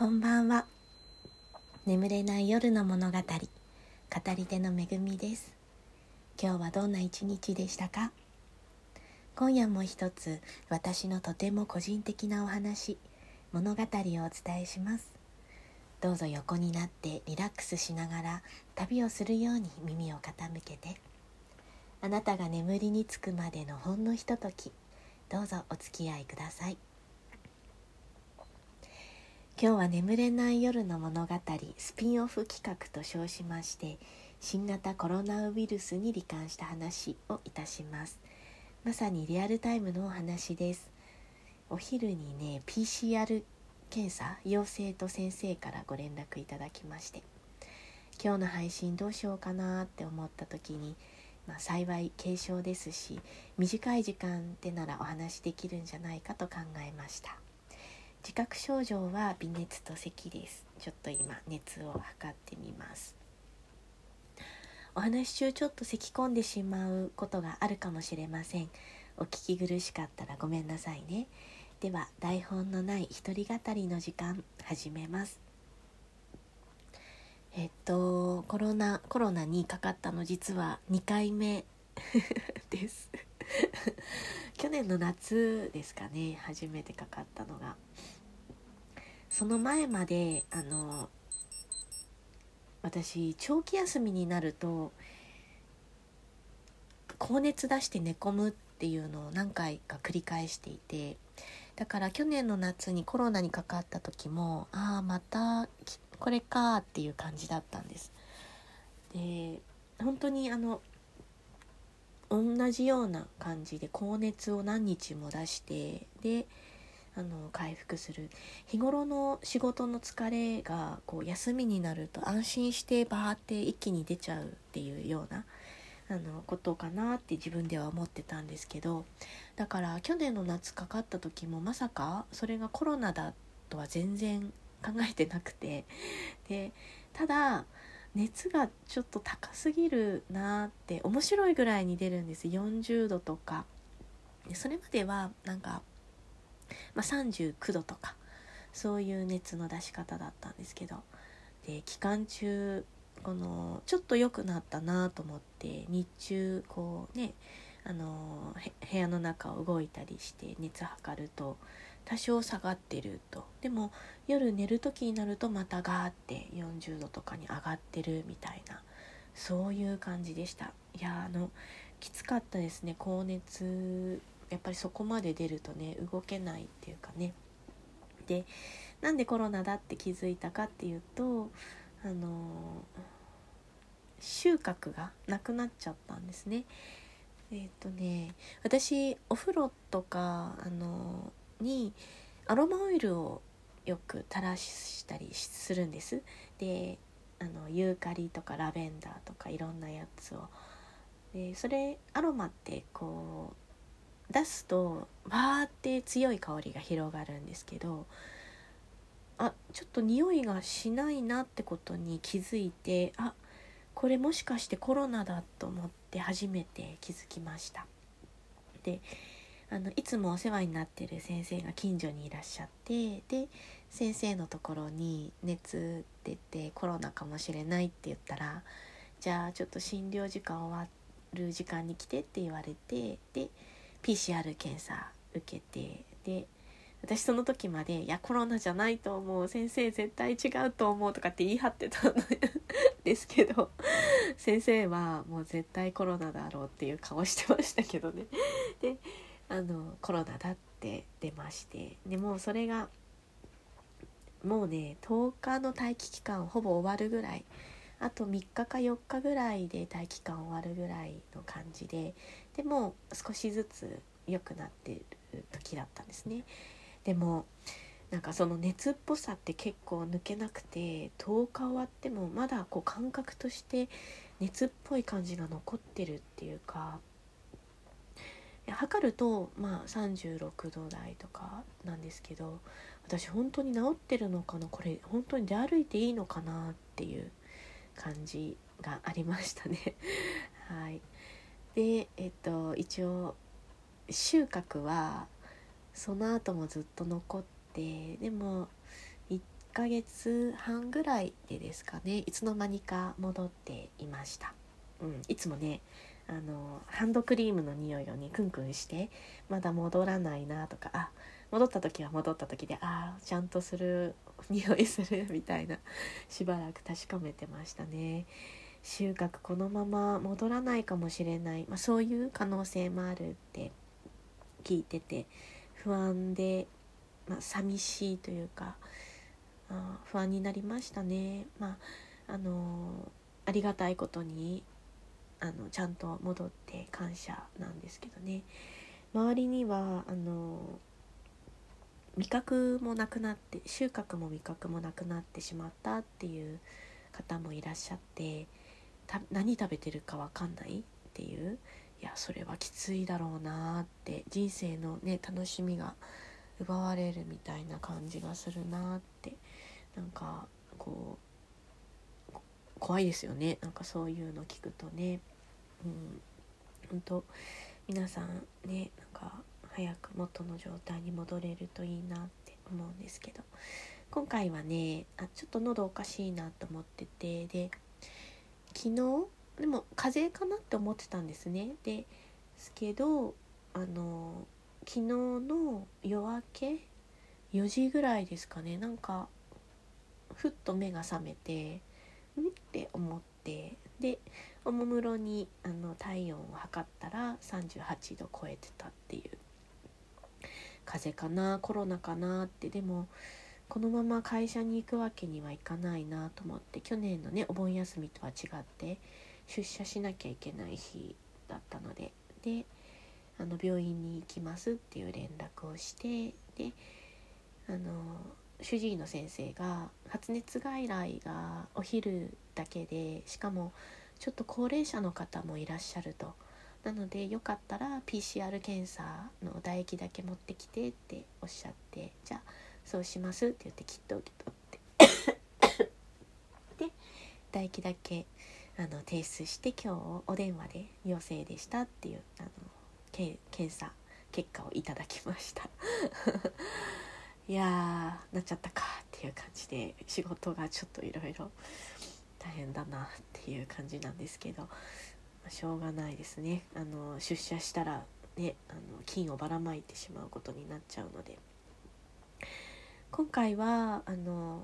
こんばんは。眠れない夜の物語。語り手のめぐみです。今日はどんな一日でしたか？今夜も一つ私のとても個人的なお話物語をお伝えします。どうぞ横になってリラックスしながら旅をするように耳を傾けて。あなたが眠りにつくまでのほんのひとときどうぞお付き合いください。今日は眠れない夜の物語スピンオフ企画と称しまして新型コロナウイルスに罹患した話をいたします。まさにリアルタイムのお話です。お昼にね PCR 検査陽性と先生からご連絡いただきまして今日の配信どうしようかなって思った時に、まあ、幸い軽症ですし短い時間でならお話できるんじゃないかと考えました。自覚症状は微熱と咳です。ちょっと今熱を測ってみます。お話し中ちょっと咳き込んでしまうことがあるかもしれません。お聞き苦しかったらごめんなさいね。では台本のない一人語りの時間始めます。えっとコロナコロナにかかったの実は2回目です。去年の夏ですかね初めてかかったのがその前まであの私長期休みになると高熱出して寝込むっていうのを何回か繰り返していてだから去年の夏にコロナにかかった時もああまたこれかっていう感じだったんです。で本当にあの同じような感じで高熱を何日も出してであの回復する。日頃の仕事の疲れがこう休みになると安心してバーって一気に出ちゃうっていうようなあのことかなって自分では思ってたんですけどだから去年の夏かかった時もまさかそれがコロナだとは全然考えてなくてでただ熱がちょっと高すぎるなって面白いぐらいに出るんです。40度とか。それまではなんか、まあ、39度とか。そういう熱の出し方だったんですけど。で期間中このちょっと良くなったなと思って日中こうねあの部屋の中を動いたりして熱測ると多少下がってると。でも夜寝る時になるとまたガーって40度とかに上がってるみたいな。そういう感じでした。いやあのきつかったですね。高熱やっぱりそこまで出るとね動けないっていうかね。でなんでコロナだって気づいたかっていうとあの収穫がなくなっちゃったんですね。えっ、ー、とね私お風呂とかあのにアロマオイルをよく垂らしたりするんです。であのユーカリとかラベンダーとかいろんなやつを。でそれアロマってこう出すとバーって強い香りが広がるんですけどあちょっと匂いがしないなってことに気づいてあこれもしかしてコロナだと思って初めて気づきました。であのいつもお世話になってる先生が近所にいらっしゃってで先生のところに熱出てコロナかもしれないって言ったらじゃあちょっと診療時間終わる時間に来てって言われてで PCR 検査受けてで私その時まで「いやコロナじゃないと思う先生絶対違うと思う」とかって言い張ってたんですけど先生はもう絶対コロナだろうっていう顔してましたけどね。であのコロナだって出ましてでもうそれがもうね10日の待機期間ほぼ終わるぐらいあと3日か4日ぐらいで待機期間終わるぐらいの感じででも少しずつ良くなってる時だったんですね。でもなんかその熱っぽさって結構抜けなくて10日終わってもまだこう感覚として熱っぽい感じが残ってるっていうか測るとまあ36度台とかなんですけど私本当に治ってるのかなこれ本当に出歩いていいのかなっていう感じがありましたね。はい。でえっと一応収穫はその後もずっと残ってでも1ヶ月半ぐらいでですかねいつの間にか戻っていました、うん、いつもねあのハンドクリームの匂いをねクンクンしてまだ戻らないなとかあ戻った時は戻った時でああちゃんとする匂いする みたいなしばらく確かめてましたね収穫このまま戻らないかもしれない、まあ、そういう可能性もあるって聞いてて不安で、まあ、寂しいというかあ不安になりましたね。まああのありがたいことにあのちゃんと戻って感謝なんですけどね。周りにはあの味覚もなくなって収穫も味覚もなくなってしまったっていう方もいらっしゃって何食べてるか分かんないっていういやそれはきついだろうなって人生のね楽しみが奪われるみたいな感じがするなってなんかこう怖いですよね。なんかそういうの聞くとね。うん。本当皆さんねなんか早く元の状態に戻れるといいなって思うんですけど。今回はねあちょっと喉おかしいなと思っててで昨日でも風邪かなって思ってたんですね。ですけどあの昨日の夜明け4時ぐらいですかね。なんかふっと目が覚めてん？って思って。でおもむろにあの体温を測ったら38度超えてたっていう。風邪かなコロナかなって。でもこのまま会社に行くわけにはいかないなと思って。去年のねお盆休みとは違って出社しなきゃいけない日だったので。であの病院に行きますっていう連絡をして。であの主治医の先生が発熱外来がお昼だけでしかもちょっと高齢者の方もいらっしゃると。なのでよかったら PCR 検査の唾液だけ持ってきてっておっしゃってじゃあそうしますって言ってきっと受け取って。で唾液だけあの提出して今日お電話で陽性でしたっていうあの検査結果をいただきました。いやーなっちゃったかっていう感じで仕事がちょっといろいろ大変だなっていう感じなんですけど、しょうがないですね。あの出社したらねあの菌をばらまいてしまうことになっちゃうので。今回はあの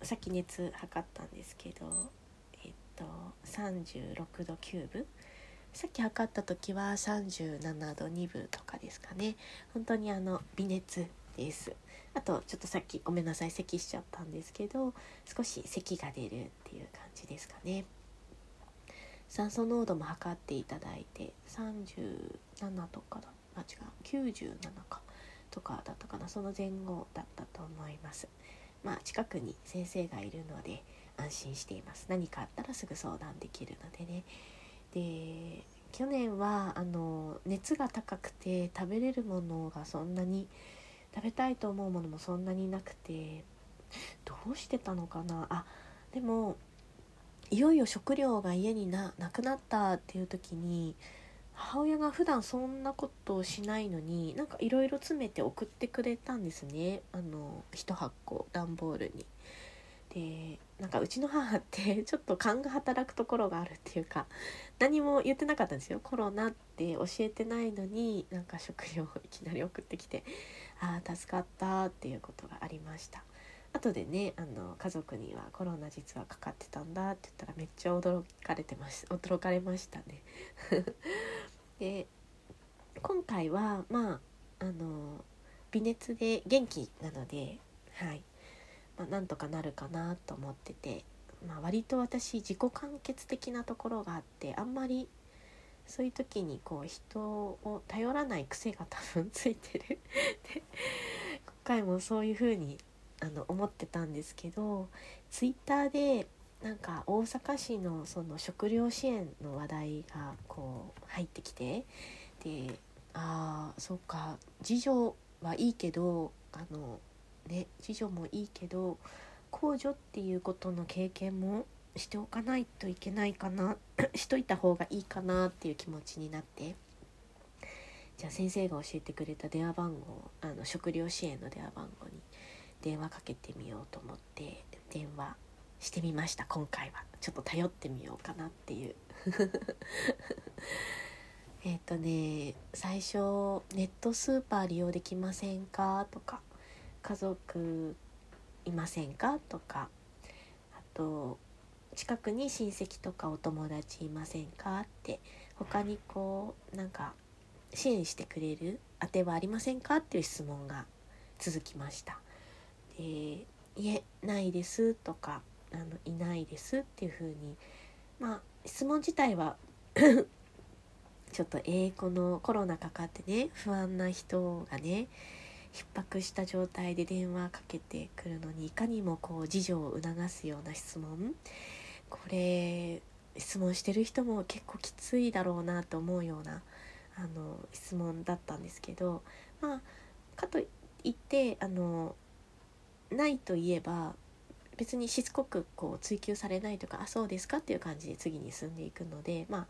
さっき熱測ったんですけどえっと36度9分さっき測った時は37度2分とかですかね。本当にあの微熱です。あとちょっとさっきごめんなさい咳しちゃったんですけど少し咳が出るっていう感じですかね。酸素濃度も測っていただいて37とかだあ違う97かとかだったかな？その前後だったと思います。まあ近くに先生がいるので安心しています。何かあったらすぐ相談できるのでね。で去年はあの熱が高くて食べれるものがそんなに食べたいと思うものもそんなになくてどうしてたのかな？あでもいよいよ食料が家にななくなったっていう時に母親が普段そんなことをしないのになんかいろいろ詰めて送ってくれたんですね。あの1箱段ボールに。でなんかうちの母ってちょっと勘が働くところがあるっていうか何も言ってなかったんですよ。コロナって教えてないのになんか食料をいきなり送ってきて。ああ助かったっていうことがありました。後でねあの家族にはコロナ実はかかってたんだって言ったらめっちゃ驚かれてます驚かれましたね。で今回はまああの微熱で元気なのではい、まあ、なんとかなるかなと思ってて、まあ、割と私自己完結的なところがあってあんまりそういう時にこう人を頼らない癖が多分ついてる。で今回もそういう風にあに思ってたんですけどツイッターでなんか大阪市のその食料支援の話題がこう入ってきてでああそうか次女はいいけどあのね次女もいいけど公助っていうことの経験もしておかないといけないかな しといた方がいいかなっていう気持ちになって。じゃあ先生が教えてくれた電話番号あの食料支援の電話番号に電話かけてみようと思って電話してみました今回は。ちょっと頼ってみようかなっていう。えっとね最初ネットスーパー利用できませんかとか家族いませんかとかあと近くに親戚とかお友達いませんか？って他にこうなんか支援してくれる当てはありませんか？っていう質問が続きました。でいえないですとかあのいないですっていうふうにまあ質問自体は ちょっと英語のコロナかかってね不安な人がね逼迫した状態で電話かけてくるのにいかにもこう自助を促すような質問。これ質問してる人も結構きついだろうなと思うようなあの質問だったんですけどまあかといってあのないといえば別にしつこくこう追求されないとか「あそうですか」っていう感じで次に進んでいくのでま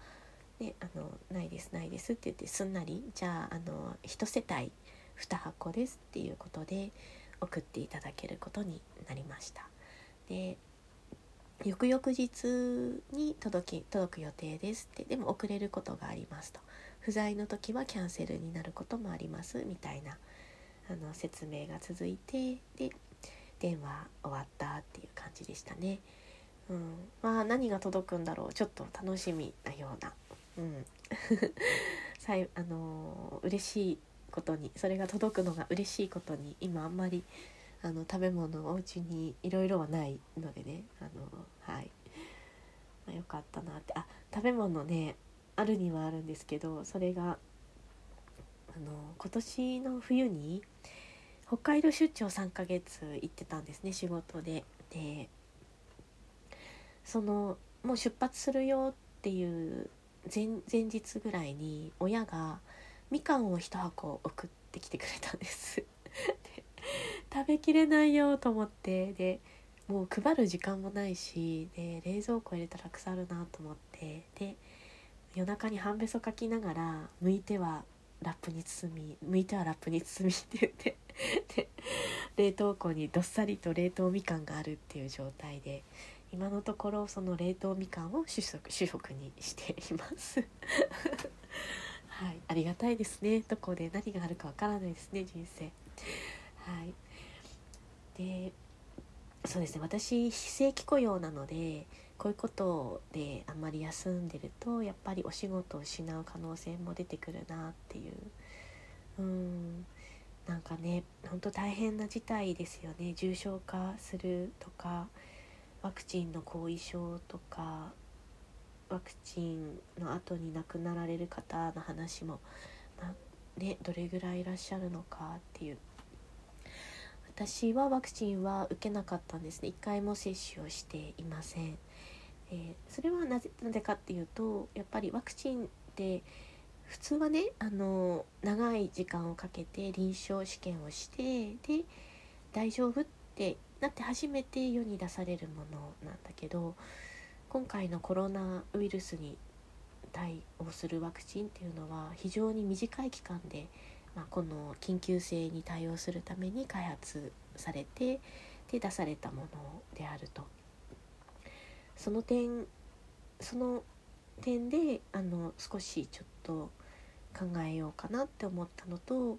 あねあの「ないですないです」って言ってすんなりじゃああの1世帯2箱ですっていうことで送っていただけることになりました。で翌々日に届き届く予定ですって。でも遅れることがありますと。不在の時はキャンセルになることもありますみたいなあの説明が続いてで電話終わったっていう感じでしたね。うん、まあ何が届くんだろう。ちょっと楽しみなような、うん、さいあの、嬉しいことにそれが届くのが嬉しいことに今あんまりあの食べ物お家にいろいろはないのでねあのはい、まあ、よかったなって。あ食べ物ねあるにはあるんですけどそれがあの今年の冬に北海道出張3ヶ月行ってたんですね仕事で。でそのもう出発するよっていう前前日ぐらいに親がみかんを1箱送ってきてくれたんです。食べきれないよと思ってでもう配る時間もないしで冷蔵庫入れたら腐るなと思ってで夜中に半べそかきながら剥いてはラップに包み剥いてはラップに包みって言ってで冷凍庫にどっさりと冷凍みかんがあるっていう状態で今のところその冷凍みかんを主食主食にしています。はいありがたいですね。どこで何があるかわからないですね人生。はい。でそうですね。私非正規雇用なのでこういうことであんまり休んでるとやっぱりお仕事を失う可能性も出てくるなっていう。うん。なんかねほんと大変な事態ですよね。重症化するとかワクチンの後遺症とかワクチンの後に亡くなられる方の話も、まあ、ね、どれぐらいいらっしゃるのかっていう。私はワクチンは受けなかったんですね。1回も接種をしていません、えー、それはなぜなぜかっていうとやっぱりワクチンって普通はねあの長い時間をかけて臨床試験をしてで大丈夫ってなって初めて世に出されるものなんだけど今回のコロナウイルスに対応するワクチンっていうのは非常に短い期間でまあ、この緊急性に対応するために開発されてで出されたものであると。その点その点であの少しちょっと考えようかなって思ったのと、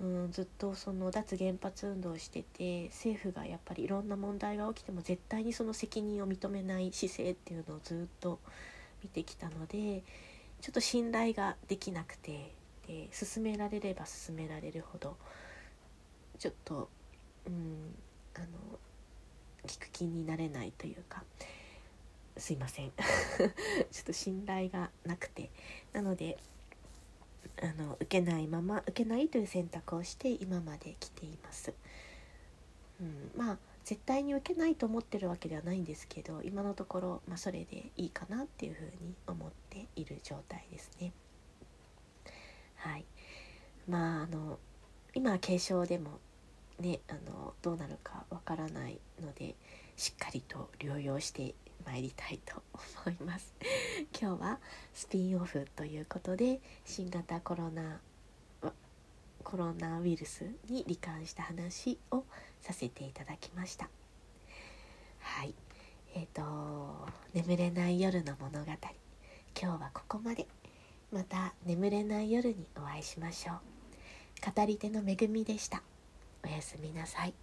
うん、ずっとその脱原発運動をしてて政府がやっぱりいろんな問題が起きても絶対にその責任を認めない姿勢っていうのをずっと見てきたのでちょっと信頼ができなくてで進められれば進められるほどちょっとうんあの聞く気になれないというかすいません ちょっと信頼がなくてなのであの受けないまま受けないという選択をして今まで来ています。うん、まあ絶対に受けないと思ってるわけではないんですけど今のところ、まあ、それでいいかなっていうふうに思っている状態ですね。はい。まああの今軽症でもねあのどうなるかわからないのでしっかりと療養してまいりたいと思います。今日はスピンオフということで新型コロナコロナウイルスに罹患した話をさせていただきました。はい。えっ、ー、と「眠れない夜の物語」今日はここまで。また眠れない夜にお会いしましょう。語り手の恵みでした。おやすみなさい。